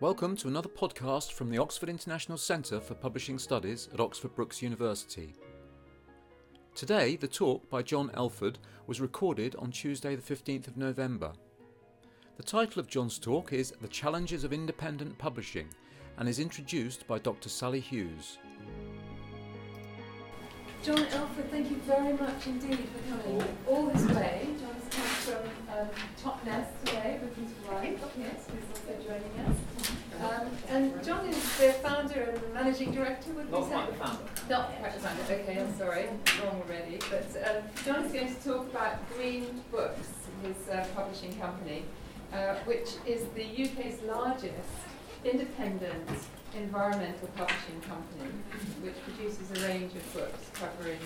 Welcome to another podcast from the Oxford International Centre for Publishing Studies at Oxford Brookes University. Today, the talk by John Elford was recorded on Tuesday, the 15th of November. The title of John's talk is The Challenges of Independent Publishing and is introduced by Dr. Sally Hughes. John Elford, thank you very much indeed for coming all this way. John's come from um, Totnes today with his wife, yes, who's also joining us. And John is the founder and the managing director, would Not quite the founder. Not quite the founder, okay, I'm sorry, wrong already. But um, John is going to talk about Green Books, his uh, publishing company, uh, which is the UK's largest independent environmental publishing company, which produces a range of books covering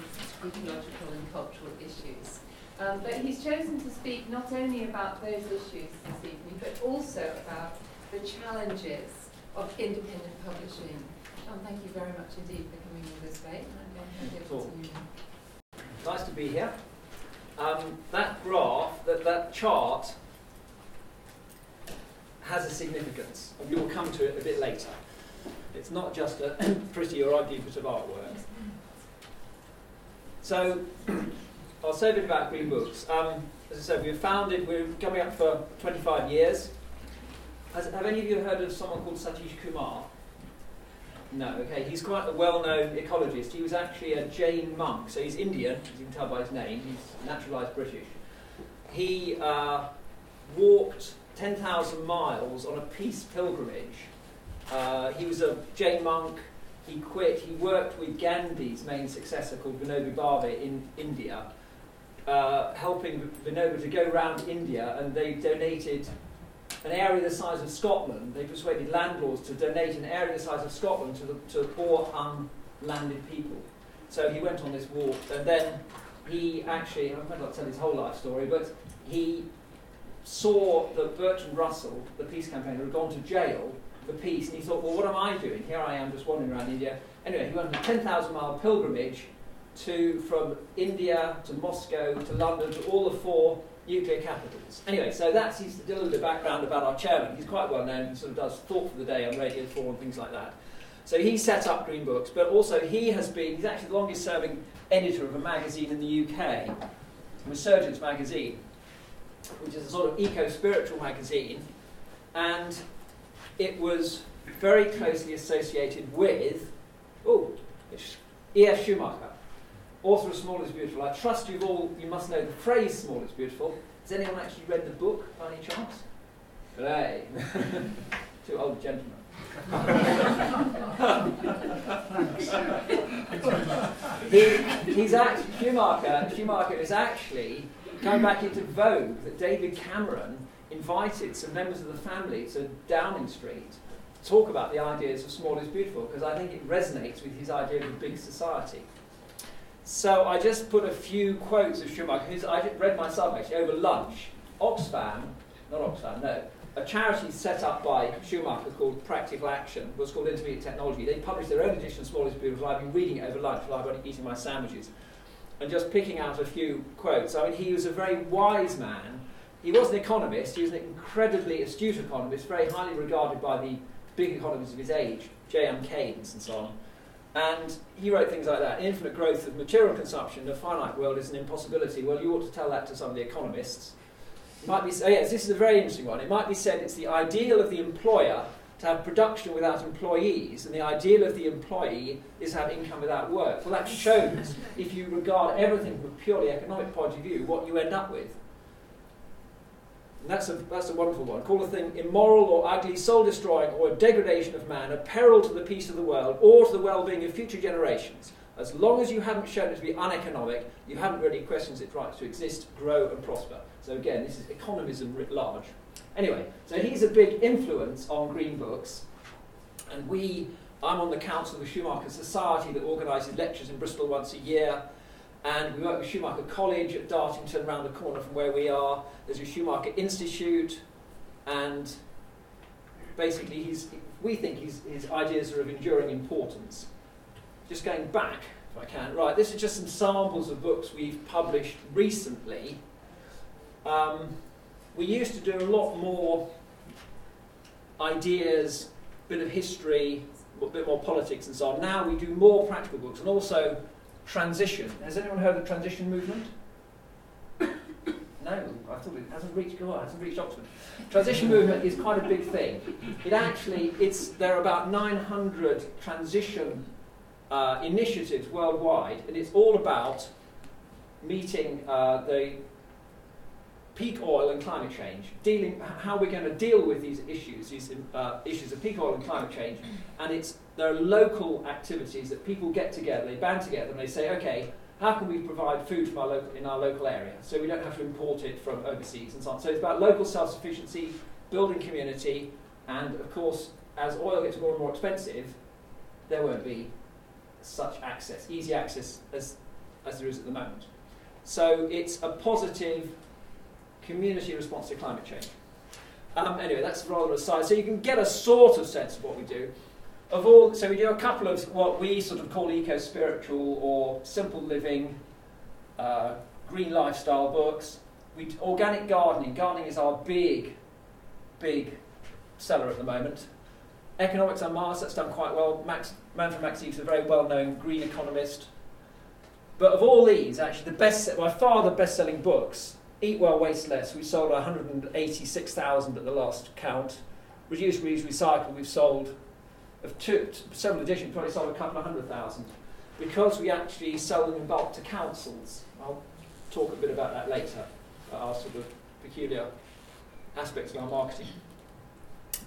ecological and cultural issues. Um, but he's chosen to speak not only about those issues this evening, but also about the challenges of independent publishing. John, thank you very much indeed for coming all this way. And to hand over to you now. Nice to be here. Um, that graph, that, that chart, has a significance, and we will come to it a bit later. It's not just a pretty or ugly bit of artwork. So, I'll say a bit about Green Books. Um, as I said, we were founded, we're coming up for 25 years. Has, have any of you heard of someone called Satish Kumar? No, okay. He's quite a well-known ecologist. He was actually a Jain monk, so he's Indian, as you can tell by his name. He's naturalised British. He uh, walked 10,000 miles on a peace pilgrimage. Uh, he was a Jain monk. He quit. He worked with Gandhi's main successor, called Vinoba Bhave, in India, uh, helping Vinoba to go around India, and they donated an area the size of Scotland, they persuaded landlords to donate an area the size of Scotland to the to poor, unlanded people. So he went on this walk, and then he actually, I'm not tell his whole life story, but he saw that Bertrand Russell, the peace campaigner, had gone to jail for peace, and he thought, well, what am I doing? Here I am just wandering around India. Anyway, he went on a 10,000 mile pilgrimage to from India to Moscow to London to all the four nuclear capitals. Anyway, so that's he's a little bit of background about our chairman. He's quite well known. He sort of does Thought for the Day on Radio 4 and things like that. So he set up Green Books, but also he has been, he's actually the longest serving editor of a magazine in the UK, Resurgence Magazine, which is a sort of eco spiritual magazine. And it was very closely associated with, oh, E.F. Schumacher author of Small is Beautiful. I trust you've all, you must know the phrase Small is Beautiful. Has anyone actually read the book by any chance? Hooray. Two old gentlemen. he, he's actually, Schumacher, Schumacher is actually going back into vogue that David Cameron invited some members of the family to Downing Street to talk about the ideas of Small is Beautiful because I think it resonates with his idea of a big society. So I just put a few quotes of Schumacher, who's I read myself actually over lunch. Oxfam, not Oxfam, no, a charity set up by Schumacher called Practical Action, was called Intermediate Technology. They published their own edition of Small is Beautiful. I've been reading it over lunch while I've been eating my sandwiches. And just picking out a few quotes. I mean, he was a very wise man. He was an economist. He was an incredibly astute economist, very highly regarded by the big economists of his age, J.M. Keynes and so on. And he wrote things like that infinite growth of material consumption in a finite world is an impossibility. Well, you ought to tell that to some of the economists. It might be, oh yes, this is a very interesting one. It might be said it's the ideal of the employer to have production without employees, and the ideal of the employee is to have income without work. Well, that shows, if you regard everything from a purely economic point of view, what you end up with. And that's a, that's a wonderful one. Call a thing immoral or ugly, soul destroying, or a degradation of man, a peril to the peace of the world, or to the well being of future generations. As long as you haven't shown it to be uneconomic, you haven't really questioned its right to exist, grow, and prosper. So, again, this is economism writ large. Anyway, so he's a big influence on Green Books, and we, I'm on the council of the Schumacher Society that organises lectures in Bristol once a year. And we work with Schumacher College at Dartington, around the corner from where we are. There's a Schumacher Institute, and basically, he's, we think his, his ideas are of enduring importance. Just going back, if I can, right, this is just some samples of books we've published recently. Um, we used to do a lot more ideas, bit of history, a bit more politics and so on. Now we do more practical books and also transition. Has anyone heard of the transition movement? No, I thought it hasn't reached. Oh, it hasn't reached Oxford. Transition movement is quite a big thing. It actually, it's there are about 900 transition uh, initiatives worldwide, and it's all about meeting uh, the peak oil and climate change, dealing how we're going to deal with these issues, these uh, issues of peak oil and climate change, and it's there are local activities that people get together, they band together, and they say, okay, how can we provide food from our local, in our local area so we don't have to import it from overseas and so on. So it's about local self-sufficiency, building community, and of course, as oil gets more and more expensive, there won't be such access, easy access as, as there is at the moment. So it's a positive community response to climate change. Um, anyway, that's rather aside. So you can get a sort of sense of what we do of all, so we do a couple of what we sort of call eco-spiritual or simple living, uh, green lifestyle books. We organic gardening. Gardening is our big, big seller at the moment. Economics Unmasked, that's done quite well. Max, Manfred Max is a very well-known green economist. But of all these, actually, the best, by far the best-selling books, Eat Well, Waste Less. We sold 186,000 at the last count. Reduce, Reuse, Recycle. We've sold of two, several editions, probably sold a couple of hundred thousand, because we actually sell them in bulk to councils. I'll talk a bit about that later, our sort of peculiar aspects of our marketing.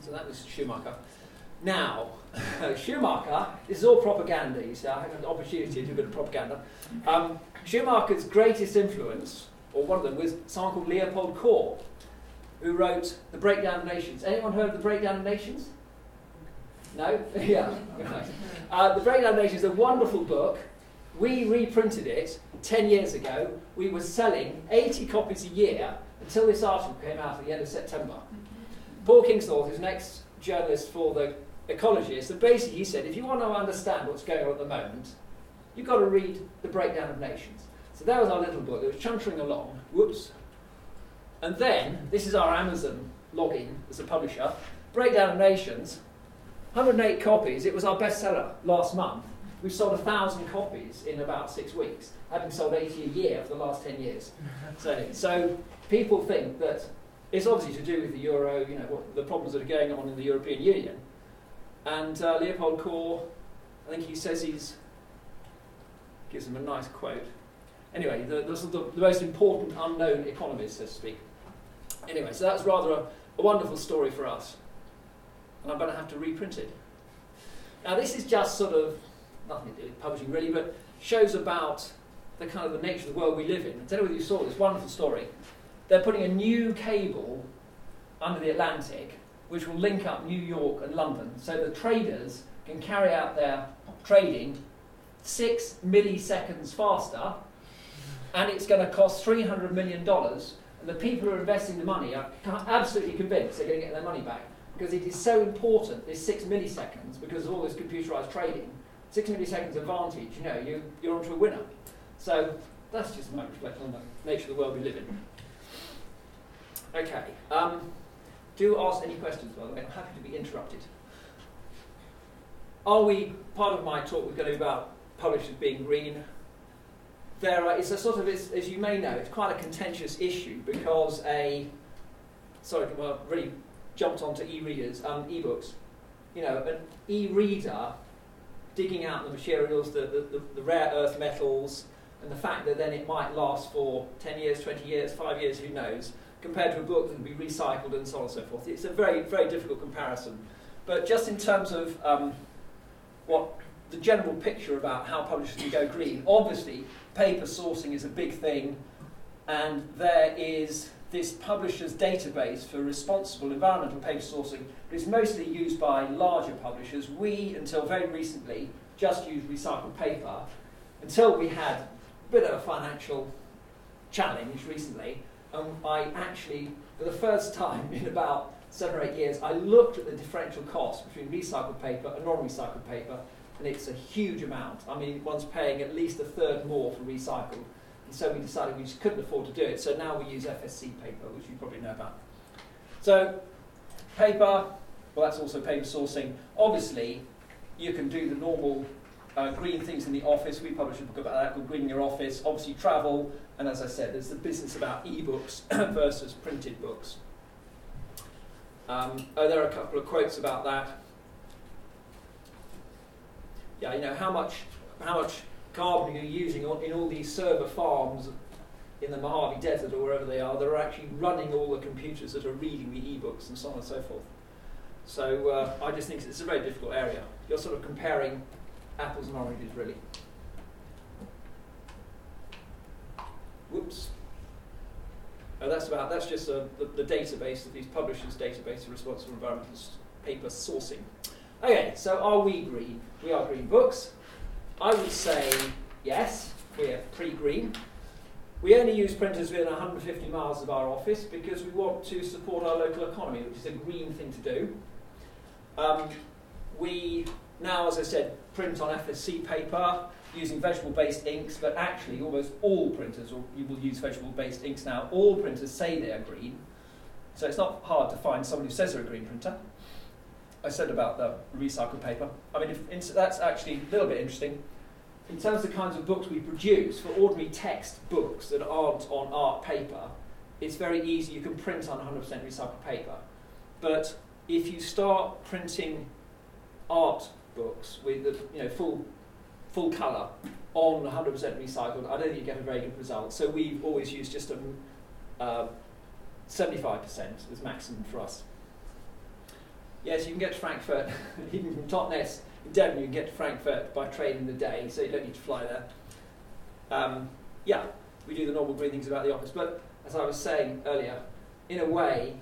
So that was Schumacher. Now, Schumacher, this is all propaganda, you see, I had an opportunity to do a bit of propaganda. Um, Schumacher's greatest influence, or one of them, was someone called Leopold Kohr, who wrote The Breakdown of Nations. Anyone heard of The Breakdown of Nations? No? yeah. Uh, the Breakdown of Nations is a wonderful book. We reprinted it 10 years ago. We were selling 80 copies a year until this article came out at the end of September. Paul Kingsnorth, who's next journalist for the Ecologist, and basically he said, if you want to understand what's going on at the moment, you've got to read The Breakdown of Nations. So that was our little book. It was chuntering along. Whoops. And then, this is our Amazon login as a publisher. Breakdown of Nations 108 copies. It was our bestseller last month. We've sold a thousand copies in about six weeks, having sold 80 a year for the last 10 years. So, so people think that it's obviously to do with the euro, you know, what, the problems that are going on in the European Union. And uh, Leopold Kohr, I think he says he's, gives him a nice quote. Anyway, the, the, the, the most important unknown economist, so to speak. Anyway, so that's rather a, a wonderful story for us and I'm going to have to reprint it. Now, this is just sort of nothing to do with publishing really, but shows about the kind of the nature of the world we live in. I don't know whether you saw this wonderful story. They're putting a new cable under the Atlantic, which will link up New York and London, so the traders can carry out their trading six milliseconds faster, and it's going to cost $300 million. And the people who are investing the money are absolutely convinced they're going to get their money back because it is so important, this six milliseconds, because of all this computerized trading, six milliseconds advantage, you know, you, you're onto a winner. So that's just my reflection on the nature of the world we live in. Okay. Um, do ask any questions, by the way. I'm happy to be interrupted. Are we, part of my talk was going to be about publishers being green. There are, it's a sort of, as you may know, it's quite a contentious issue because a, sorry, well, really jumped onto e-readers, um, e-books. You know, an e-reader digging out the materials, the, the, the, rare earth metals, and the fact that then it might last for 10 years, 20 years, 5 years, who knows, compared to a book that can be recycled and so on and so forth. It's a very, very difficult comparison. But just in terms of um, what the general picture about how publishers can go green, obviously paper sourcing is a big thing, and there is this publisher's database for responsible environmental paper sourcing, but it's mostly used by larger publishers. We, until very recently, just used recycled paper until we had a bit of a financial challenge recently. And I actually, for the first time in about seven or eight years, I looked at the differential cost between recycled paper and non-recycled paper, and it's a huge amount. I mean, one's paying at least a third more for recycled and so we decided we just couldn't afford to do it. So now we use FSC paper, which you probably know about. So paper, Well, that's also paper sourcing. Obviously, you can do the normal uh, green things in the office. We published a book about that called Green Your Office. Obviously, travel, and as I said, there's the business about e-books versus printed books. Um, oh, there are a couple of quotes about that. Yeah, you know how much how much carbon are you using in all these server farms in the Mojave Desert or wherever they are that are actually running all the computers that are reading the e-books and so on and so forth. So uh, I just think it's a very difficult area. You're sort of comparing apples and oranges, really. Whoops. Oh, that's about that's just uh, the, the, database of these publishers' database responsible environmental paper sourcing. Okay, so are we green? We are green books. I would say yes, we're pre-green. We only use printers within 150 miles of our office because we want to support our local economy, which is a green thing to do. Um, we now, as I said, print on FSC paper using vegetable-based inks, but actually almost all printers will, you will use vegetable-based inks now. All printers say they are green, so it's not hard to find someone who says they're a green printer. I said about the recycled paper. I mean, if, that's actually a little bit interesting. In terms of the kinds of books we produce, for ordinary text books that aren't on art paper, it's very easy. You can print on 100% recycled paper. But if you start printing art books with the you know full full colour on 100% recycled, I don't think you get a very good result. So we've always used just a uh, 75% as maximum for us. Yes, you can get to Frankfurt, even from Totnes in Devon, you can get to Frankfurt by train in the day, so you don't need to fly there. Um, yeah, we do the normal green things about the office, but as I was saying earlier, in a way,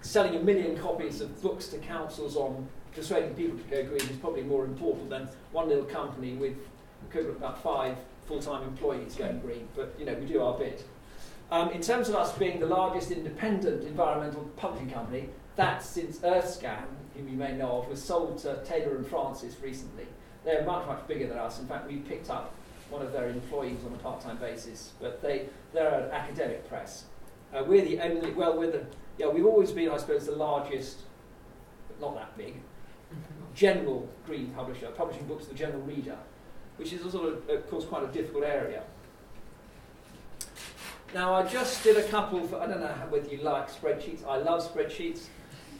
selling a million copies of books to councils on persuading people to go green is probably more important than one little company with about five full-time employees going green. But you know, we do our bit. Um, in terms of us being the largest independent environmental publishing company, that since Earthscan, whom you may know of, was sold to Taylor and Francis recently. They're much, much bigger than us. In fact, we picked up one of their employees on a part-time basis, but they, they're an academic press. Uh, we're the only, well, we're the, yeah, we've always been, I suppose, the largest, but not that big, general green publisher, publishing books to the general reader, which is sort of, of course, quite a difficult area. Now, I just did a couple, I don't know whether you like spreadsheets, I love spreadsheets.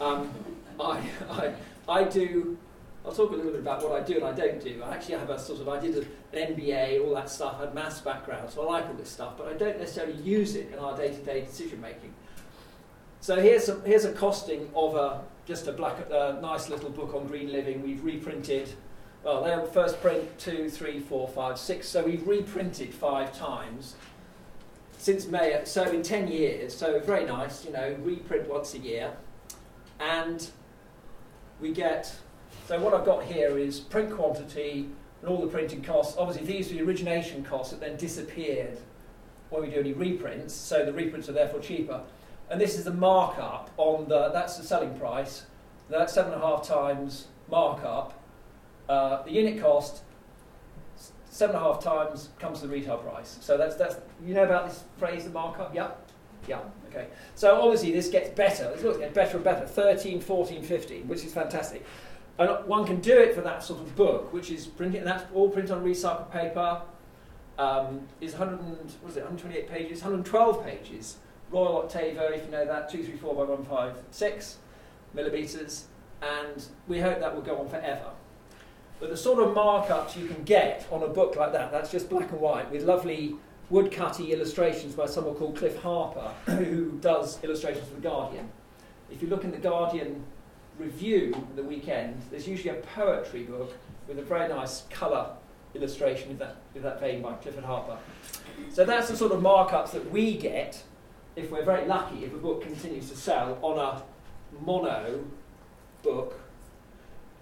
Um, I, I, I do, I'll talk a little bit about what I do and I don't do. I actually have a sort of, I did an MBA, all that stuff, I had maths background, so I like all this stuff, but I don't necessarily use it in our day-to-day decision making. So here's here's a costing of a, just a black, uh, nice little book on green living. We've reprinted, well, they were first print two, three, four, five, six. So we've reprinted five times since May. So in 10 years, so very nice, you know, reprint once a year. And we get, so what I've got here is print quantity and all the printing costs. Obviously, these are the origination costs that then disappeared when we do any reprints, so the reprints are therefore cheaper. And this is the markup on the, that's the selling price. That's seven and a half times markup. Uh, the unit cost, seven and a half times comes to the retail price. So that's, that's you know about this phrase, the markup? Yeah? Yeah, okay. So obviously this gets better. This gets better and better. 13, 14, 15, which is fantastic. And one can do it for that sort of book, which is printing, and that's all printed on recycled paper. Um, is 100 and, what is it, 128 pages, 112 pages. Royal Octavo, if you know that, 234 by 156 millimetres, and we hope that will go on forever. But the sort of markups you can get on a book like that, that's just black and white with lovely woodcutty illustrations by someone called Cliff Harper, who does illustrations for The Guardian. If you look in The Guardian review the weekend, there's usually a poetry book with a very nice colour illustration of that, of that vein by Clifford Harper. So that's the sort of markups that we get if we're very lucky, if a book continues to sell on a mono book.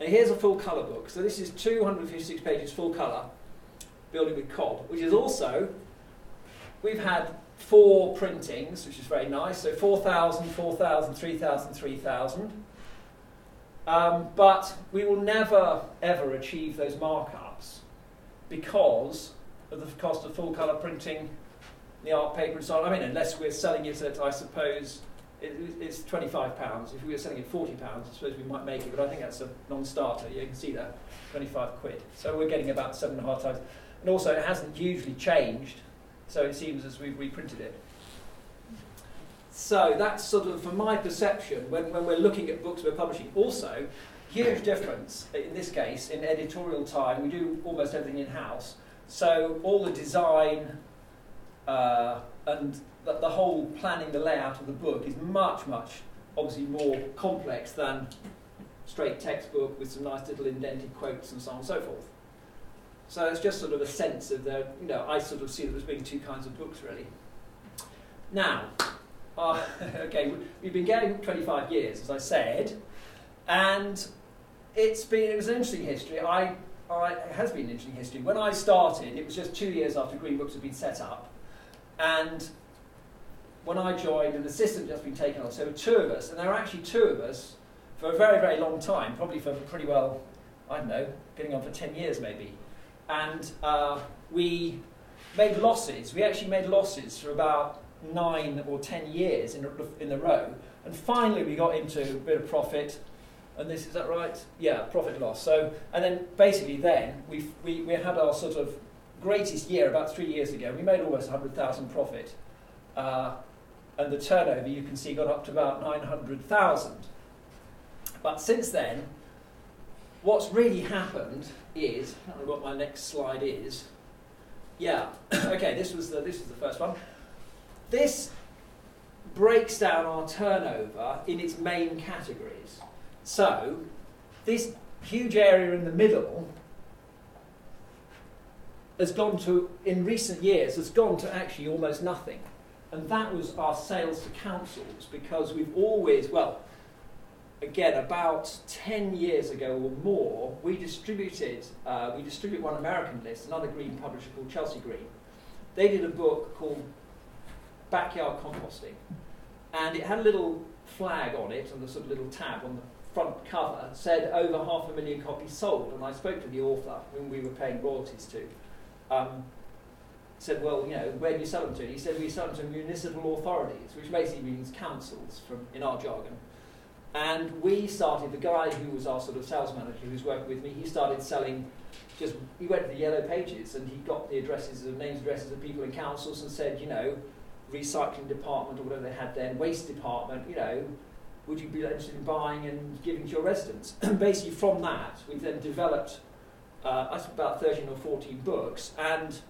Now here's a full colour book. So this is 256 pages full colour, building with Cob, which is also, we've had four printings, which is very nice. So 4,000, 4,000, 3,000, 3,000. Um, but we will never, ever achieve those markups because of the cost of full colour printing the art paper and so on. I mean, unless we're selling it at, I suppose, it, it's twenty-five pounds. If we were selling it forty pounds, I suppose we might make it, but I think that's a non-starter. You can see that, twenty-five quid. So we're getting about seven and a half times, and also it hasn't hugely changed. So it seems as we've reprinted it. So that's sort of, from my perception, when, when we're looking at books we're publishing. Also, huge difference in this case in editorial time. We do almost everything in house. So all the design uh, and the, the whole planning, the layout of the book is much, much obviously more complex than straight textbook with some nice little indented quotes and so on and so forth. So it's just sort of a sense of the, you know, I sort of see them as being two kinds of books really. Now, uh, okay, we've been going 25 years, as I said, and it's been, it was an interesting history. I, I, it has been an interesting history. When I started, it was just two years after Green Books had been set up, and when I joined, an assistant just been taken on. So two of us, and there were actually two of us for a very, very long time, probably for pretty well, I don't know, getting on for 10 years maybe. And uh, we made losses. We actually made losses for about nine or 10 years in in a row. And finally, we got into a bit of profit. And this, is that right? Yeah, profit loss. So, and then basically, then we, we, we had our sort of greatest year about three years ago. We made almost 100,000 profit. Uh, and the turnover, you can see, got up to about 900,000. But since then, what's really happened is, I don't know what my next slide is. Yeah, okay, this was the, this was the first one. This breaks down our turnover in its main categories. So, this huge area in the middle has gone to, in recent years, has gone to actually almost nothing. And that was our sales to councils because we've always, well, again, about 10 years ago or more, we distributed, uh, we distributed one American list, another green publisher called Chelsea Green. They did a book called Backyard Composting. And it had a little flag on it, and a sort of little tab on the front cover, said over half a million copies sold. And I spoke to the author, whom we were paying royalties to. Um, said, well, you know, where do you sell them to? And he said, we sell them to municipal authorities, which basically means councils from, in our jargon. And we started, the guy who was our sort of sales manager who was working with me, he started selling just, he went to the yellow pages and he got the addresses, the names addresses of people in councils and said, you know, recycling department or whatever they had then, waste department, you know, would you be interested in buying and giving to your residents? And basically from that, we then developed uh, about 13 or 14 books and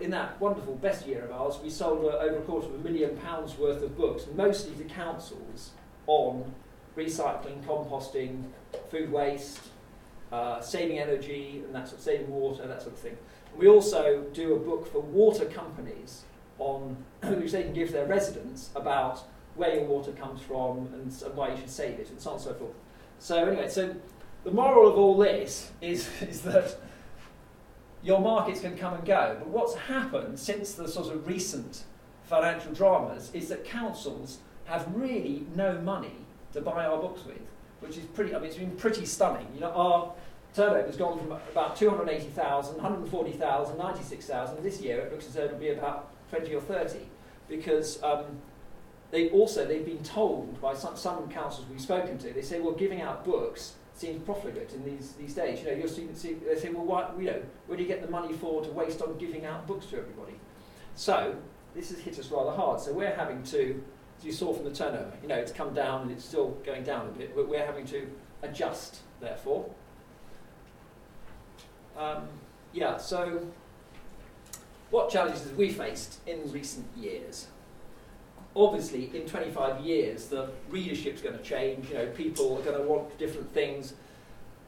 in that wonderful best year of ours, we sold uh, over a quarter of a million pounds worth of books, mostly to councils on recycling, composting, food waste, uh, saving energy, and that sort of saving water, that sort of thing. We also do a book for water companies on which they can give their residents about where your water comes from and, and why you should save it, and so on and so forth. So anyway, so the moral of all this is, is that your markets can come and go. But what's happened since the sort of recent financial dramas is that councils have really no money to buy our books with, which is pretty, I mean, it's been pretty stunning. You know, our turnover has gone from about 280,000, 140,000, 96,000. This year it looks as though it'll be about 20 or 30 because um, they also, they've been told by some, some councils we've spoken to, they say, well, giving out books seems profligate in these, these days. You know, your students see, they say, well, why, you know, where do you get the money for to waste on giving out books to everybody? So this has hit us rather hard. So we're having to as you saw from the turnover, you know, it's come down and it's still going down a bit, but we're having to adjust, therefore. Um, yeah, so what challenges have we faced in recent years? Obviously, in 25 years, the readership's going to change, you know, people are going to want different things.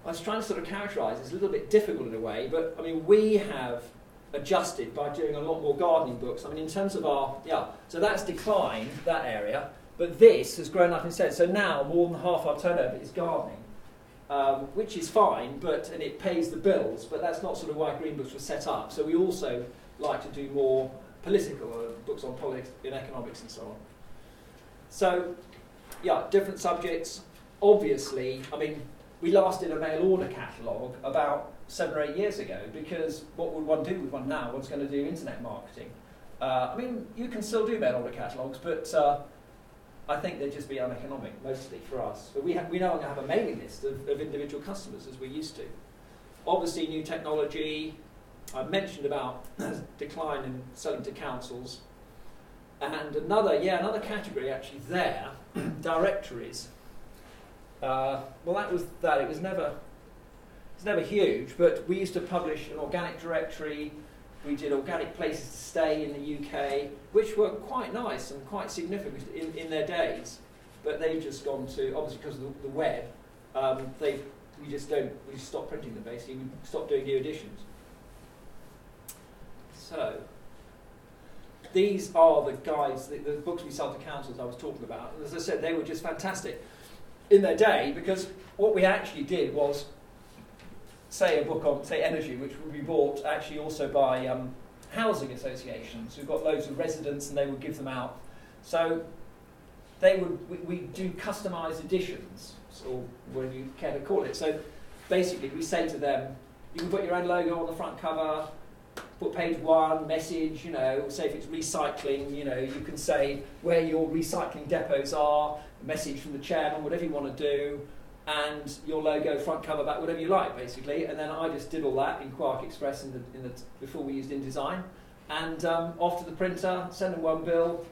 I was trying to sort of characterise, it's a little bit difficult in a way, but I mean, we have adjusted by doing a lot more gardening books. I mean, in terms of our, yeah, so that's declined, that area, but this has grown up instead. So now more than half our turnover is gardening, um, which is fine, but and it pays the bills, but that's not sort of why Green Books was set up. So we also like to do more political uh, books on politics in economics and so on. So, yeah, different subjects. Obviously, I mean, we last did a mail order catalogue about seven or eight years ago because what would one do with one now? One's going to do internet marketing. Uh, I mean, you can still do mail order catalogues, but uh, I think they'd just be uneconomic mostly for us. But we, we no longer have a mailing list of, of individual customers as we used to. Obviously, new technology. I mentioned about decline in selling to councils. And another, yeah, another category actually there, directories. Uh, well, that was that. It was never, it's never huge, but we used to publish an organic directory. We did organic places to stay in the UK, which were quite nice and quite significant in, in their days. But they've just gone to obviously because of the, the web. Um, they we just don't we just stop printing them basically. We stop doing new editions. So these are the guys, the, the, books we sell to councils I was talking about. As I said, they were just fantastic in their day because what we actually did was, say, a book on, say, energy, which would be bought actually also by um, housing associations who've got loads of residents and they would give them out. So they would, we, we do customised editions, or whatever you care to call it. So basically, we say to them, you can put your own logo on the front cover, put page one, message, you know, say if it's recycling, you know, you can say where your recycling depots are, message from the chairman, whatever you want to do, and your logo, front cover, back, whatever you like, basically. And then I just did all that in QuarkXPress in the, in the, before we used InDesign. And um, off to the printer, send them one bill,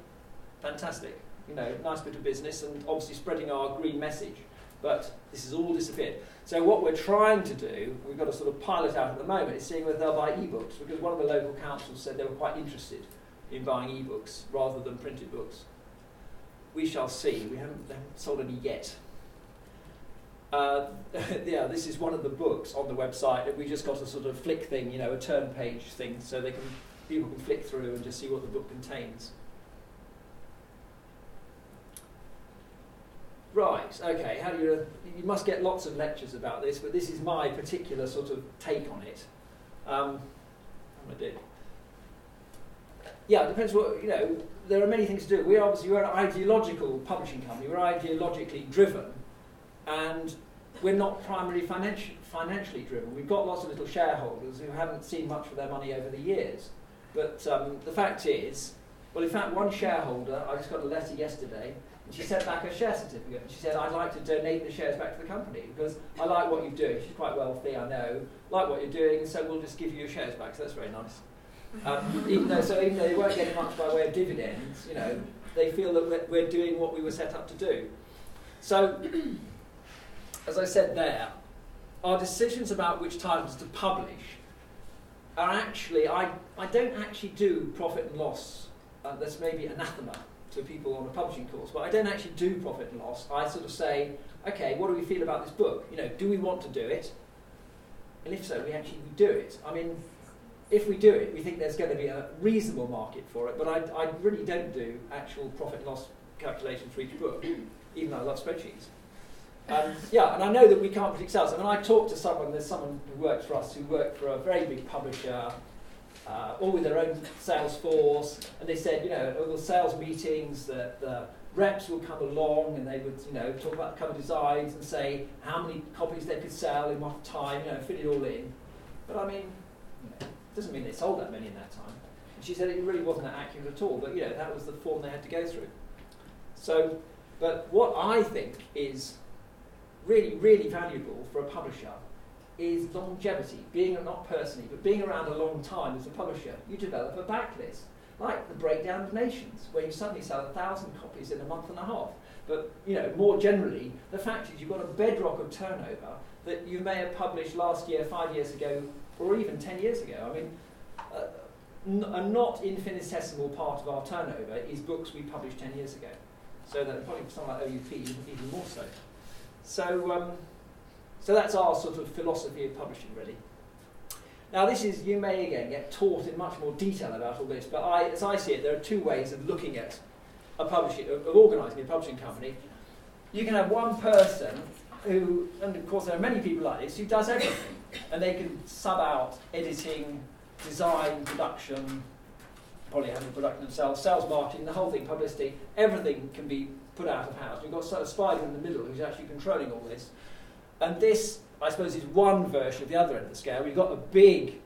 fantastic. You know, nice bit of business, and obviously spreading our green message. But this has all disappeared. So what we're trying to do, we've got a sort of pilot out at the moment, is seeing whether they'll buy e-books, because one of the local councils said they were quite interested in buying e-books rather than printed books. We shall see. We haven't, haven't sold any yet. Uh, yeah, this is one of the books on the website, and we just got a sort of flick thing, you know, a turn page thing, so they can people can flick through and just see what the book contains. Right, okay, how do you, you must get lots of lectures about this, but this is my particular sort of take on it. Um, I did. Yeah, it depends what, you know, there are many things to do. We obviously, we're an ideological publishing company, we're ideologically driven, and we're not primarily financially, financially driven. We've got lots of little shareholders who haven't seen much of their money over the years. But um, the fact is, well, in fact, one shareholder, I just got a letter yesterday, she sent back a share certificate. She said, I'd like to donate the shares back to the company because I like what you're doing. She's quite wealthy, I know. Like what you're doing, so we'll just give you your shares back. So that's very nice. Um, even though, so even though they won't get much by way of dividends, you know, they feel that we're, we're doing what we were set up to do. So, as I said there, our decisions about which titles to publish are actually, I, I don't actually do profit and loss. Uh, that's maybe anathema to people on a publishing course, but I don't actually do profit and loss. I sort of say, okay, what do we feel about this book? You know, do we want to do it? And if so, we actually we do it. I mean, if we do it, we think there's going to be a reasonable market for it, but I, I really don't do actual profit and loss calculations for each book, even though I love spreadsheets. Um, yeah, and I know that we can't predict sales. I mean, I talked to someone, there's someone who works for us who worked for a very big publisher uh, all with their own sales force, and they said, you know, all the sales meetings, that the reps would come along and they would, you know, talk about the cover designs and say how many copies they could sell in what time, you know, fit it all in. But I mean, you know, it doesn't mean they sold that many in that time. And she said it really wasn't that accurate at all, but you know, that was the form they had to go through. So, but what I think is really, really valuable for a publisher is longevity, being not personally, but being around a long time as a publisher. You develop a backlist, like the Breakdown of Nations, where you suddenly sell a thousand copies in a month and a half. But you know, more generally, the fact is you've got a bedrock of turnover that you may have published last year, five years ago, or even ten years ago. I mean, uh, n- a not infinitesimal part of our turnover is books we published ten years ago. So that probably someone like OUP, even more so. So. Um, so that's our sort of philosophy of publishing, really. Now, this is, you may again get taught in much more detail about all this, but I, as I see it, there are two ways of looking at a publishing, of, of organising a publishing company. You can have one person who, and of course there are many people like this, who does everything. And they can sub out editing, design, production, probably have the production themselves, sales marketing, the whole thing, publicity, everything can be put out of house. You've got sort of a spider in the middle who's actually controlling all this. And this, I suppose, is one version of the other end of the scale. We've got a big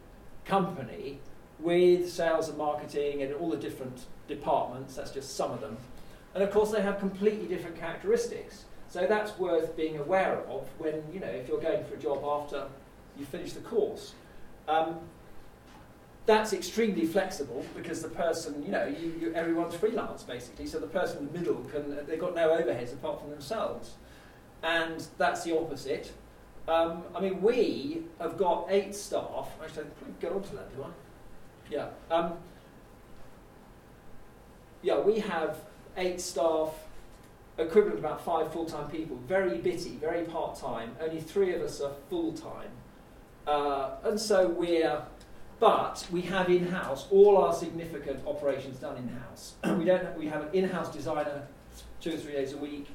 company with sales and marketing and all the different departments, that's just some of them. And of course, they have completely different characteristics. So that's worth being aware of when, you know, if you're going for a job after you finish the course. Um, that's extremely flexible because the person, you know, you, you, everyone's freelance basically, so the person in the middle can, they've got no overheads apart from themselves. And that's the opposite. Um, I mean, we have got eight staff. Actually, I get onto that, do I? Yeah. Um, yeah, we have eight staff, equivalent about five full-time people. Very bitty, very part-time. Only three of us are full-time. Uh, and so we're but we have in-house all our significant operations done in-house. we don't. We have an in-house designer two or three days a week,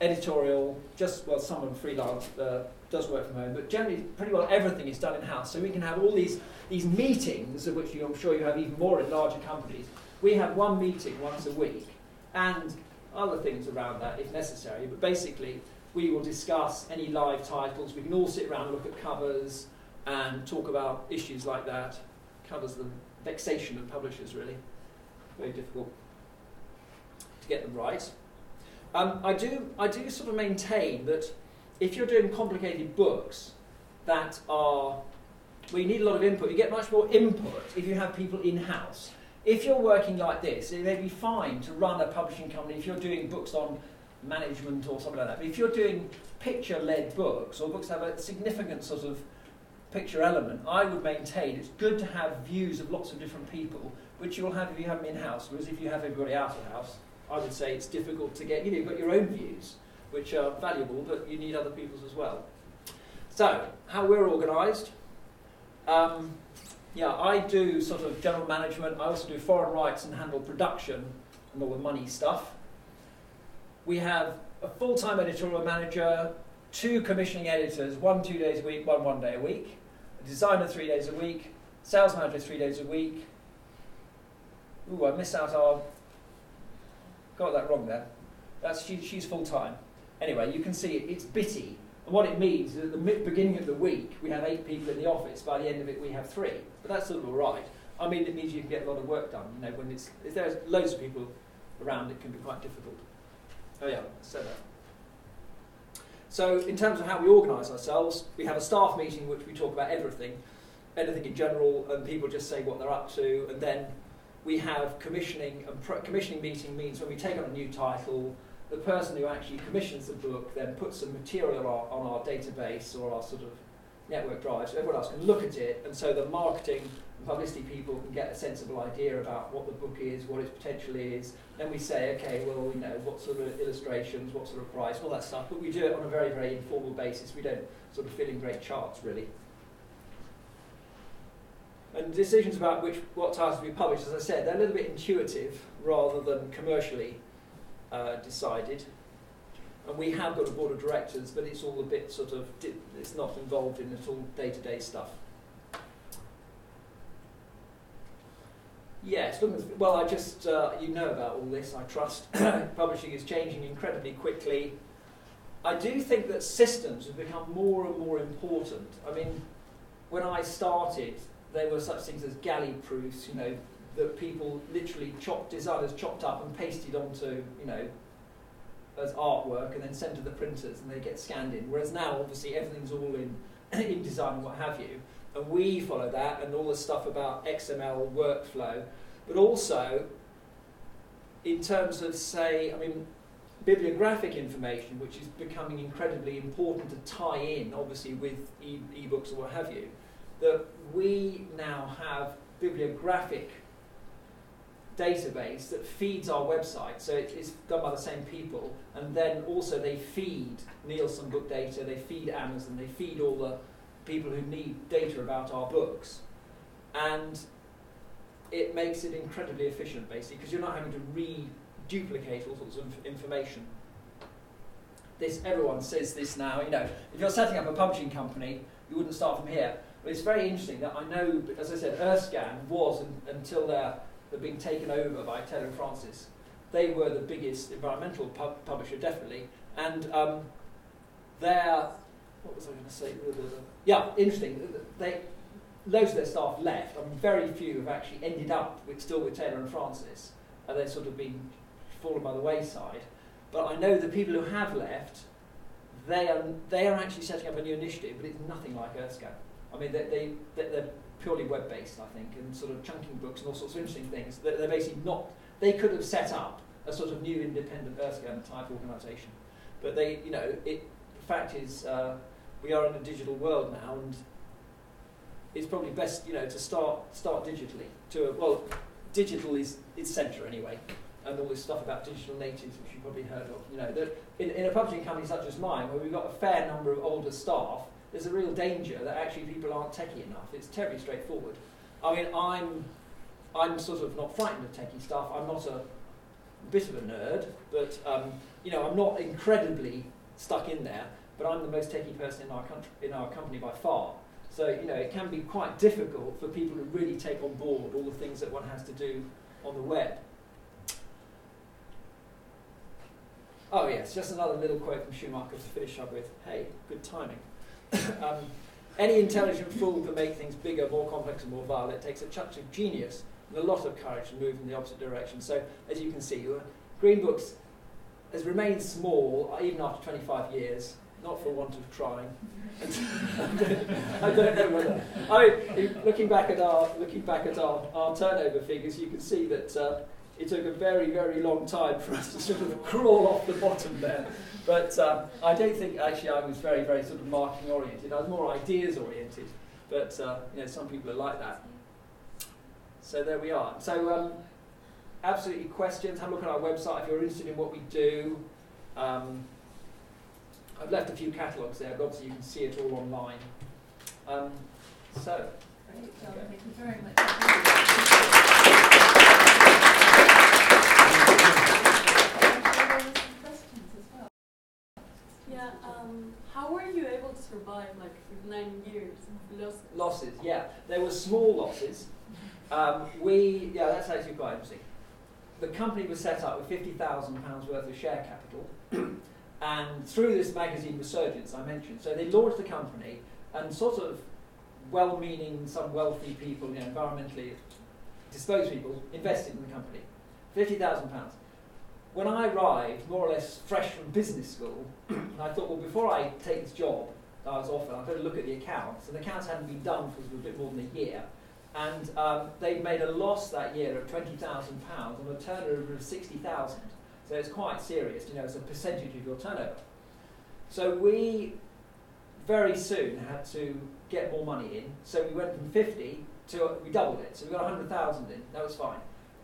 editorial. Just well, someone freelance uh, does work from home, but generally, pretty well everything is done in-house. So we can have all these these meetings, of which you, I'm sure you have even more in larger companies. We have one meeting once a week, and other things around that if necessary. But basically, we will discuss any live titles. We can all sit around and look at covers and talk about issues like that. Covers the vexation of publishers, really. Very difficult to get them right. Um, I, do, I do sort of maintain that if you're doing complicated books that are, well, you need a lot of input, you get much more input if you have people in house. If you're working like this, it may be fine to run a publishing company if you're doing books on management or something like that. But if you're doing picture led books or books that have a significant sort of picture element, I would maintain it's good to have views of lots of different people, which you'll have if you have them in house. Whereas if you have everybody out of house, I would say it's difficult to get. You know, you've got your own views, which are valuable, but you need other people's as well. So, how we're organised. Um, yeah, I do sort of general management. I also do foreign rights and handle production and all the money stuff. We have a full-time editorial manager, two commissioning editors, one two days a week, one one day a week a designer three days a week, sales manager three days a week. Ooh, I missed out our. Got that wrong there. That's she, she's full time. Anyway, you can see it, it's bitty. And what it means is at the beginning of the week, we have eight people in the office. By the end of it, we have three. But that's sort of all right. I mean, it means you can get a lot of work done. You know, when it's, if there's loads of people around, it can be quite difficult. Oh yeah, so that. So in terms of how we organise ourselves, we have a staff meeting in which we talk about everything, anything in general, and people just say what they're up to, and then we have commissioning, and commissioning meeting means when we take on a new title, the person who actually commissions the book then puts some material on, on our database or our sort of network drive so everyone else can look at it, and so the marketing and publicity people can get a sensible idea about what the book is, what its potential is. Then we say, okay, well, you know, what sort of illustrations, what sort of price, all that stuff. But we do it on a very, very informal basis. We don't sort of fill in great charts, really. And decisions about which what titles we publish, as I said, they're a little bit intuitive rather than commercially uh, decided. And we have got a board of directors, but it's all a bit sort of, it's not involved in at all day-to-day stuff. Yes, well, I just, uh, you know about all this, I trust. Publishing is changing incredibly quickly. I do think that systems have become more and more important. I mean, when I started, there were such things as galley proofs, you know, that people literally chopped, designers chopped up and pasted onto, you know, as artwork and then sent to the printers and they get scanned in. Whereas now, obviously, everything's all in, InDesign and what have you. And we follow that and all the stuff about XML workflow, but also in terms of, say, I mean, bibliographic information, which is becoming incredibly important to tie in, obviously, with e- ebooks or what have you, that we now have bibliographic database that feeds our website. So it is done by the same people, and then also they feed Nielsen book data, they feed Amazon, they feed all the people who need data about our books. And it makes it incredibly efficient, basically, because you're not having to re-duplicate all sorts of information. This everyone says this now. You know, if you're setting up a publishing company, you wouldn't start from here. But it's very interesting that I know, as I said, Earthscan was un, until they're, they're being taken over by Taylor and Francis. They were the biggest environmental pub- publisher, definitely, and um, their what was I going to say? Yeah, interesting. They, loads of their staff left. I mean, very few have actually ended up with, still with Taylor and Francis. And they've sort of been fallen by the wayside. But I know the people who have left, they are, they are actually setting up a new initiative, but it's nothing like EarthScan. I mean, they, they, they're purely web-based, I think, and sort of chunking books and all sorts of interesting things. They're, they're basically not, they could have set up a sort of new independent EarthScan type organisation. But they, you know, it, the fact is, uh, we are in a digital world now, and it's probably best, you know, to start start digitally. To a, well, digital is its centre anyway, and all this stuff about digital natives, which you've probably heard of. You know, that in, in a publishing company such as mine, where we've got a fair number of older staff, there's a real danger that actually people aren't techie enough. It's terribly straightforward. I mean, I'm I'm sort of not frightened of techie stuff. I'm not a bit of a nerd, but um, you know, I'm not incredibly stuck in there. But I'm the most techie person in our country, in our company by far. So you know, it can be quite difficult for people to really take on board all the things that one has to do on the web. Oh yes, just another little quote from Schumacher to finish up with. Hey, good timing. um, any intelligent fool can make things bigger, more complex, and more vile. It takes a touch of genius and a lot of courage to move in the opposite direction. So, as you can see, Green Books has remained small uh, even after 25 years not for want of trying. I don't know whether. I looking back at our looking back at our, our turnover figures, you can see that uh, it took a very very long time for us to sort of crawl off the bottom there. But um, I don't think actually I was very very sort of marketing oriented. I was more ideas oriented. But uh, you know some people are like that. So there we are. So um, absolutely questions. Have a look at our website if you're interested in what we do. Um, I've left a few catalogues there, but obviously you can see it all online. Um, so. Great, John, thank you very much. Yeah, um, how were you able to survive like for nine years losses? Losses, yeah. There were small losses. Um, we, yeah, that's actually quite interesting. The company was set up with £50,000 worth of share capital. And through this magazine Resurgence I mentioned, so they launched the company and sort of well-meaning, some wealthy people, you know, environmentally disposed people, invested in the company. £50,000. When I arrived, more or less fresh from business school, and I thought, well, before I take this job that I was offered, I've got to look at the accounts. And the accounts hadn't been done for a bit more than a year. And um, they'd made a loss that year of £20,000 on a turnover of 60000 so it's quite serious, you know, it's a percentage of your turnover. So we very soon had to get more money in. So we went from 50 to, we doubled it. So we got 100,000 in, that was fine.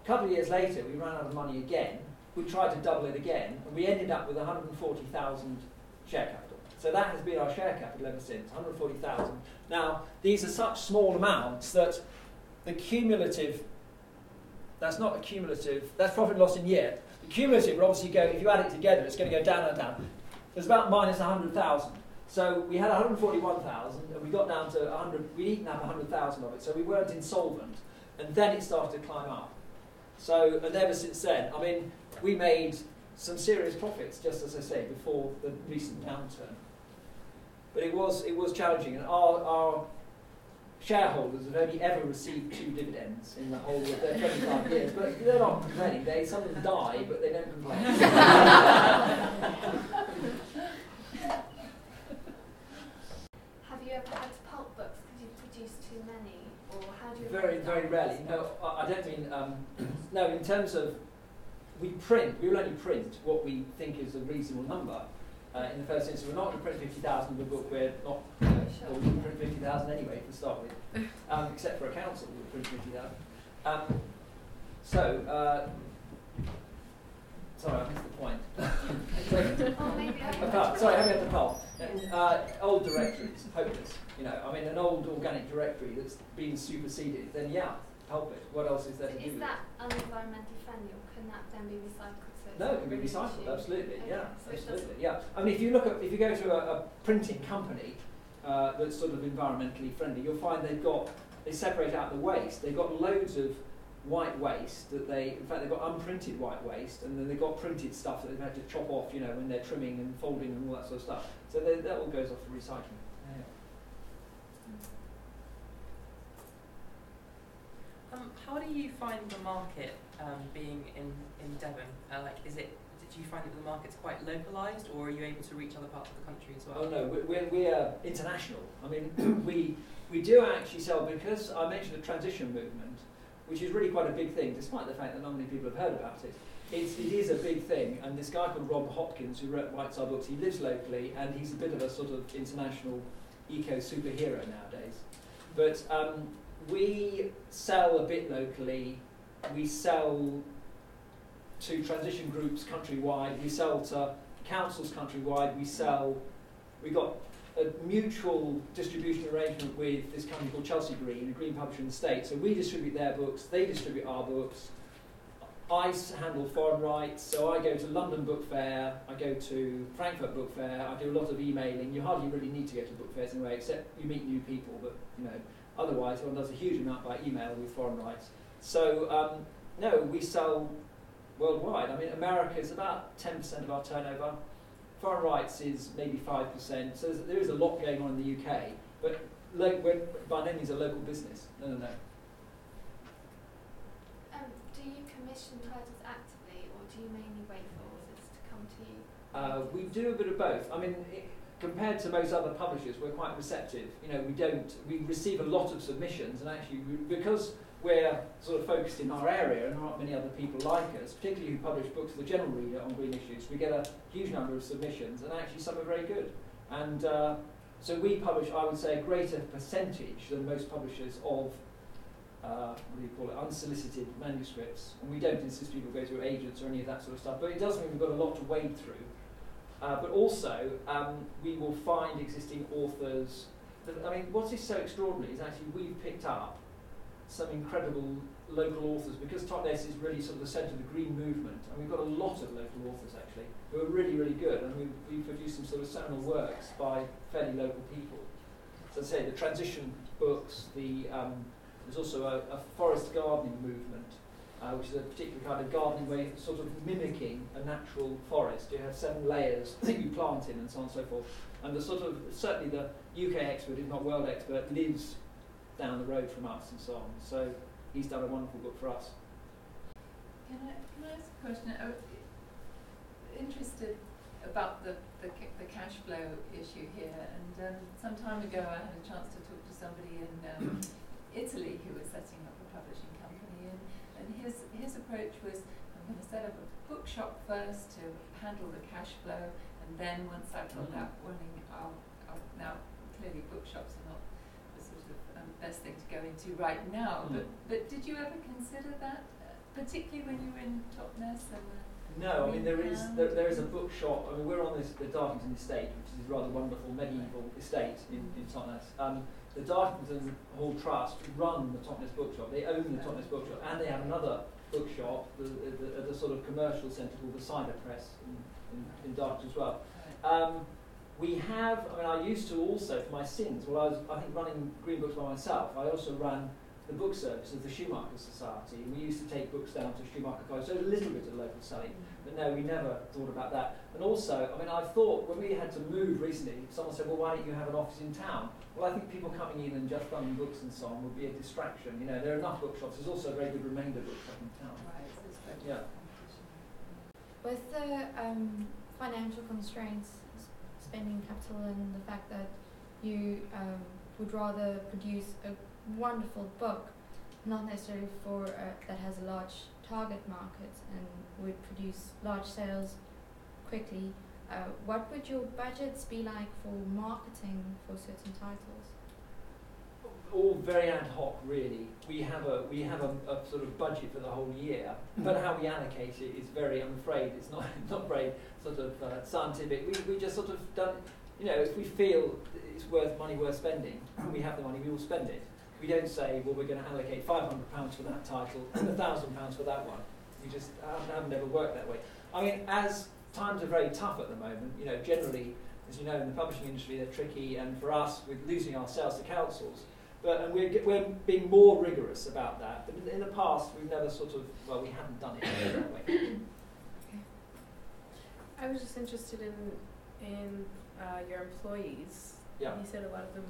A couple of years later, we ran out of money again. We tried to double it again, and we ended up with 140,000 share capital. So that has been our share capital ever since, 140,000. Now, these are such small amounts that the cumulative, that's not a cumulative, that's profit and loss in year, The cumulative will obviously go, if you add it together, it's going to go down and down. There's about minus 100,000. So we had 141,000 and we got down to 100, we'd eaten up 100,000 of it, so we weren't insolvent. And then it started to climb up. So, and ever since then, I mean, we made some serious profits, just as I say, before the recent downturn. But it was, it was challenging, and our, our shareholders have only ever received two dividends in the whole of their 25 years. But they're not complaining. They, some of them die, but they don't complain. Have you ever had to pulp books because you've produced too many? Or how do you Very, very rarely. No, I I don't mean. Um, no, in terms of. We print, we will only print what we think is a reasonable number. Uh, in the first instance, we're not going to print 50,000 of a book, we're not, you know, or we can print 50,000 anyway to start with, um, except for a council, we'll print 50,000. Um, so, uh, sorry, I missed the point. Oh, maybe I sorry, having at the pulp. Uh, old directories, hopeless. You know, I mean, an old organic directory that's been superseded, then yeah, help it. What else is there to do Is that unenvironmentally friendly can that then be recycled? So No, it can be recycled, issue? absolutely, Okay, yeah, so absolutely, yeah. I mean, if you look at, if you go to a, a printing company uh, that's sort of environmentally friendly, you'll find they've got, they separate out the waste. They've got loads of white waste that they, in fact, they've got unprinted white waste, and then they've got printed stuff that they've had to chop off, you know, when they're trimming and folding and all that sort of stuff. So they, that all goes off for recycling. Um, how do you find the market um, being in, in Devon? Uh, like, is it, did you find that the market's quite localised or are you able to reach other parts of the country as well? Oh no, we're, we're, international. I mean, we, we do actually sell, because I mentioned the transition movement, which is really quite a big thing, despite the fact that not many people have heard about it. It's, it is a big thing, and this guy called Rob Hopkins, who wrote White Side Books, he lives locally, and he's a bit of a sort of international eco superhero nowadays. But um, we sell a bit locally. We sell to transition groups countrywide. We sell to councils countrywide. We sell. We got a mutual distribution arrangement with this company called Chelsea Green, a green publisher in the States. So we distribute their books. They distribute our books. I handle foreign rights, so I go to London Book Fair, I go to Frankfurt Book Fair, I do a lot of emailing. You hardly really need to go to book fairs anyway, except you meet new people, but you know, otherwise one does a huge amount by email with foreign rights. So um, no, we sell worldwide. I mean, America is about 10% of our turnover. Foreign rights is maybe 5%. So there's, a lot going on in the UK, but lo- we're by no means a local business. No, no, no. Um, do you commission titles actively, or do you mainly wait for authors to come to you? Uh, we do a bit of both. I mean, i compared to most other publishers, we're quite receptive. You know, we don't. We receive a lot of submissions, and actually, we, because we're sort of focused in our area, and there aren't many other people like us, particularly who publish books for the general reader on green issues, we get a huge number of submissions, and actually some are very good. And uh, so we publish, I would say, a greater percentage than most publishers of uh, what do you call it, unsolicited manuscripts. And we don't insist people go through agents or any of that sort of stuff, but it does mean we've got a lot to wade through. Uh, but also, um, we will find existing authors. That, I mean, what is so extraordinary is actually we've picked up some incredible local authors because Totnes is really sort of the centre of the green movement, and we've got a lot of local authors actually who are really, really good, and we've, we've produced some sort of seminal works by fairly local people. So, as I say, the transition books, the um, there's also a, a forest gardening movement, uh, which is a particular kind of gardening way, of sort of mimicking a natural forest. You have seven layers that you plant in, and so on and so forth. And the sort of certainly the UK expert, if not world expert, lives down the road from us, and so on. So he's done a wonderful book for us. Can I, can I ask a question? I was interested about the, the, the cash flow issue here. And um, some time ago, I had a chance to talk to somebody in um, Italy who was setting up. And, his, his approach was I'm going to set up a bookshop first to handle the cash flow. And then once I've got that running, I'll, I'll now clearly bookshops are not the sort of um, best thing to go into right now. But, but did you ever consider that, uh, particularly when you were in Totnes and uh, No, I mean there is there, there is a bookshop. I mean we're on this the Dartington estate, which is a rather wonderful medieval estate in, in Totnes. Um, the Dartington Hall Trust run the Totnes bookshop. They own the Totnes bookshop, and they have another bookshop the, the, at the sort of commercial centre called the Cider Press in, in, in Dartington as well. Um, we have, I mean, I used to also, for my sins, well, I was, I think, running Green Books by myself, I also ran the book service of the Schumacher Society. We used to take books down to Schumacher College, so a little bit of local selling. But no, we never thought about that. And also, I mean, I thought when we had to move recently, someone said, well, why don't you have an office in town? Well, I think people coming in and just buying books and so on would be a distraction. You know, there are enough bookshops. There's also a very good remainder bookshop in town. Right, so it's better Yeah. With the um, financial constraints, spending capital, and the fact that you um, would rather produce a wonderful book, not necessarily for uh, that has a large target market and would produce large sales quickly, uh, what would your budgets be like for marketing for certain titles? all very ad hoc really. We have a we have a, a sort of budget for the whole year, but how we allocate it is very. I'm afraid it's not not very sort of uh, scientific. We we just sort of done. You know, if we feel it's worth money worth spending, and we have the money, we will spend it. We don't say, well, we're going to allocate five hundred pounds for that title and a thousand pounds for that one. We just haven't, haven't ever worked that way. I mean, as times are very tough at the moment, you know, generally, as you know, in the publishing industry, they're tricky, and for us, with losing our sales to councils, but and we're, we're being more rigorous about that. But in, in the past, we've never sort of, well, we haven't done it that way. I was just interested in in uh, your employees. Yeah. You said a lot of them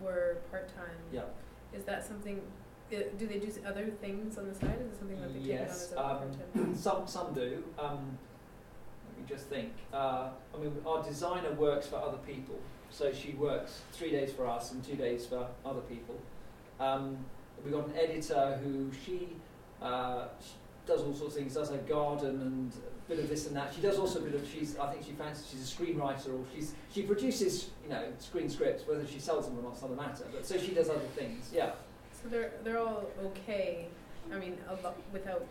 were part time. Yeah. Is that something do they do s- other things on the side? Is it something that they take on Yes, as a um, some some do. Um, let me just think. Uh, I mean, our designer works for other people, so she works three days for us and two days for other people. Um, we've got an editor who she, uh, does all sorts of things. Does her garden and bit of this and that. She does also a bit of. She's I think she fancies she's a screenwriter or she's she produces you know screen scripts. Whether she sells them or not's another matter. But so she does other things. Yeah. So they're they're all okay. I mean, without.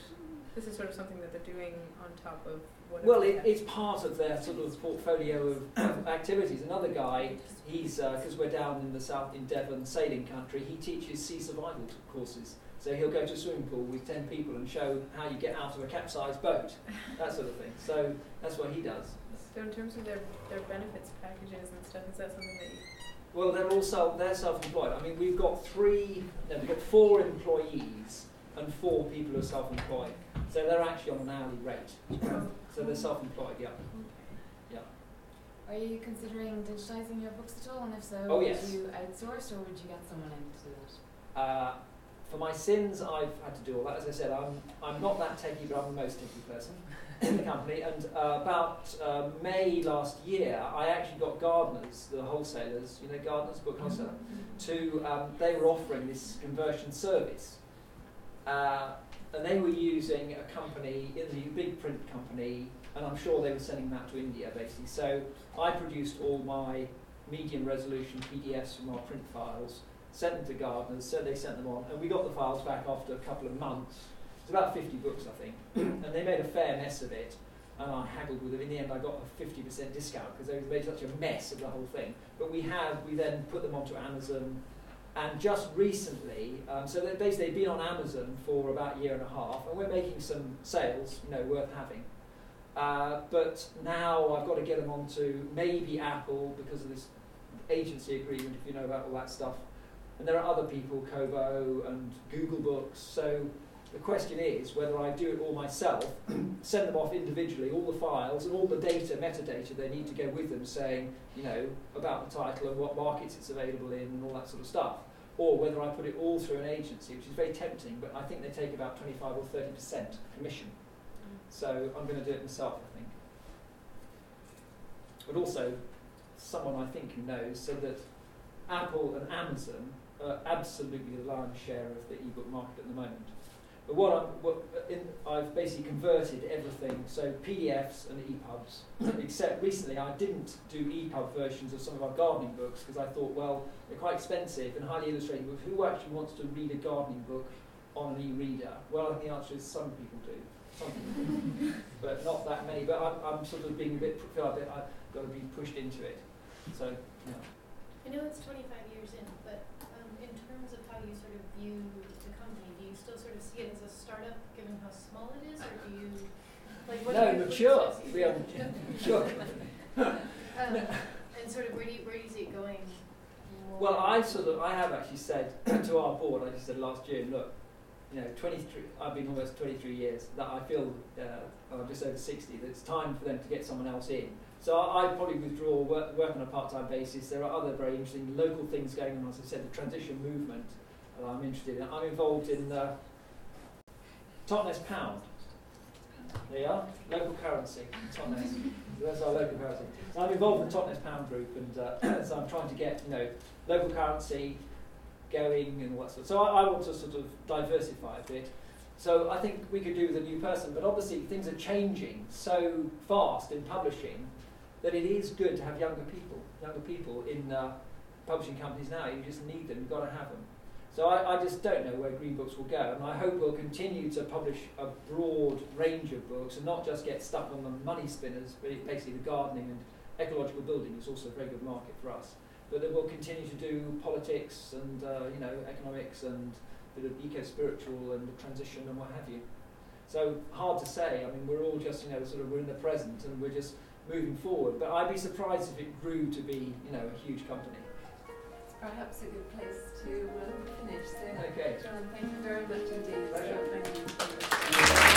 This is sort of something that they're doing on top of what. Well, it, it's part of their sort of portfolio of activities. Another guy, he's uh, because we're down in the south in Devon, sailing country. He teaches sea survival courses. So he'll go to a swimming pool with ten people and show how you get out of a capsized boat, that sort of thing. So that's what he does. So in terms of their their benefits packages and stuff, is that something that you? Well, they're all self, they're self-employed. I mean, we've got three, no, we've got four employees and four people who are self-employed. So they're actually on an hourly rate. So they're self-employed, yeah. Yeah. Are you considering digitizing your books at all? And if so, Oh, would yes. you outsource or would you get someone in to do that? Uh, for my sins, I've had to do all that. As I said, I'm, I'm not that techie, but I'm the most techie person in the company. And uh, about uh, May last year, I actually got Gardners, the wholesalers, you know, Gardners, book wholesaler, to, um, they were offering this conversion service. Uh, and they were using a company, in the big print company, and I'm sure they were sending that to India basically. So I produced all my medium resolution PDFs from our print files, sent them to Gardners, so they sent them on, and we got the files back after a couple of months. It's about 50 books, I think, and they made a fair mess of it. And I haggled with them. In the end, I got a 50% discount because they made such a mess of the whole thing. But we have, we then put them onto Amazon, and just recently, um, so they've basically been on Amazon for about a year and a half, and we're making some sales, you know, worth having. Uh, but now I've got to get them onto maybe Apple because of this agency agreement, if you know about all that stuff. And there are other people, Kobo and Google Books. So the question is whether I do it all myself, send them off individually, all the files and all the data, metadata they need to go with them, saying, you know, about the title and what markets it's available in and all that sort of stuff. Or whether I put it all through an agency, which is very tempting, but I think they take about 25 or 30% commission. So I'm going to do it myself, I think. But also, someone I think who knows said that Apple and Amazon are absolutely the lion's share of the ebook market at the moment. But what, I'm, what uh, in, I've basically converted everything, so PDFs and EPUBs, except recently I didn't do EPUB versions of some of our gardening books because I thought, well, they're quite expensive and highly illustrated But Who actually wants to read a gardening book on an e-reader? Well, I think the answer is some people do. Some people do. but not that many. But I'm, I'm sort of being a bit, feel a bit, I've got to be pushed into it. So, yeah. I know it's 25 years in, but um, in terms of how you sort of view the company, do you still sort of see it as a startup given how small it is, or do you like what No, do you, mature. We are mature. Um, and sort of where do you where do you see it going? Well, I sort of, I have actually said to our board, I just said last year, look, you know, 23, I've been almost 23 years, that I feel, uh, I'm just over 60, that it's time for them to get someone else in. So I, I probably withdraw, work, work on a part-time basis. There are other very interesting local things going on, as I said, the transition movement that I'm interested in. I'm involved in the Totnes Pound. There you are, local currency, Totnes. That's our local currency. So I'm involved in the Totnes Pound Group, and uh, so I'm trying to get, you know, local currency going and what sort. So I, I want to sort of diversify a bit. So I think we could do with a new person, but obviously things are changing so fast in publishing that it is good to have younger people, younger people in uh, publishing companies now. You just need them. You've got to have them. So I, I just don't know where Green Books will go, and I hope we'll continue to publish a broad range of books and not just get stuck on the money spinners, but basically the gardening and ecological building is also a very good market for us. But that we'll continue to do politics and uh, you know economics and a bit of eco-spiritual and the transition and what have you. So hard to say. I mean, we're all just you know sort of we're in the present and we're just moving forward. But I'd be surprised if it grew to be you know a huge company. Perhaps a good place to um, finish. So, Okay. John, thank you very much indeed. Pleasure.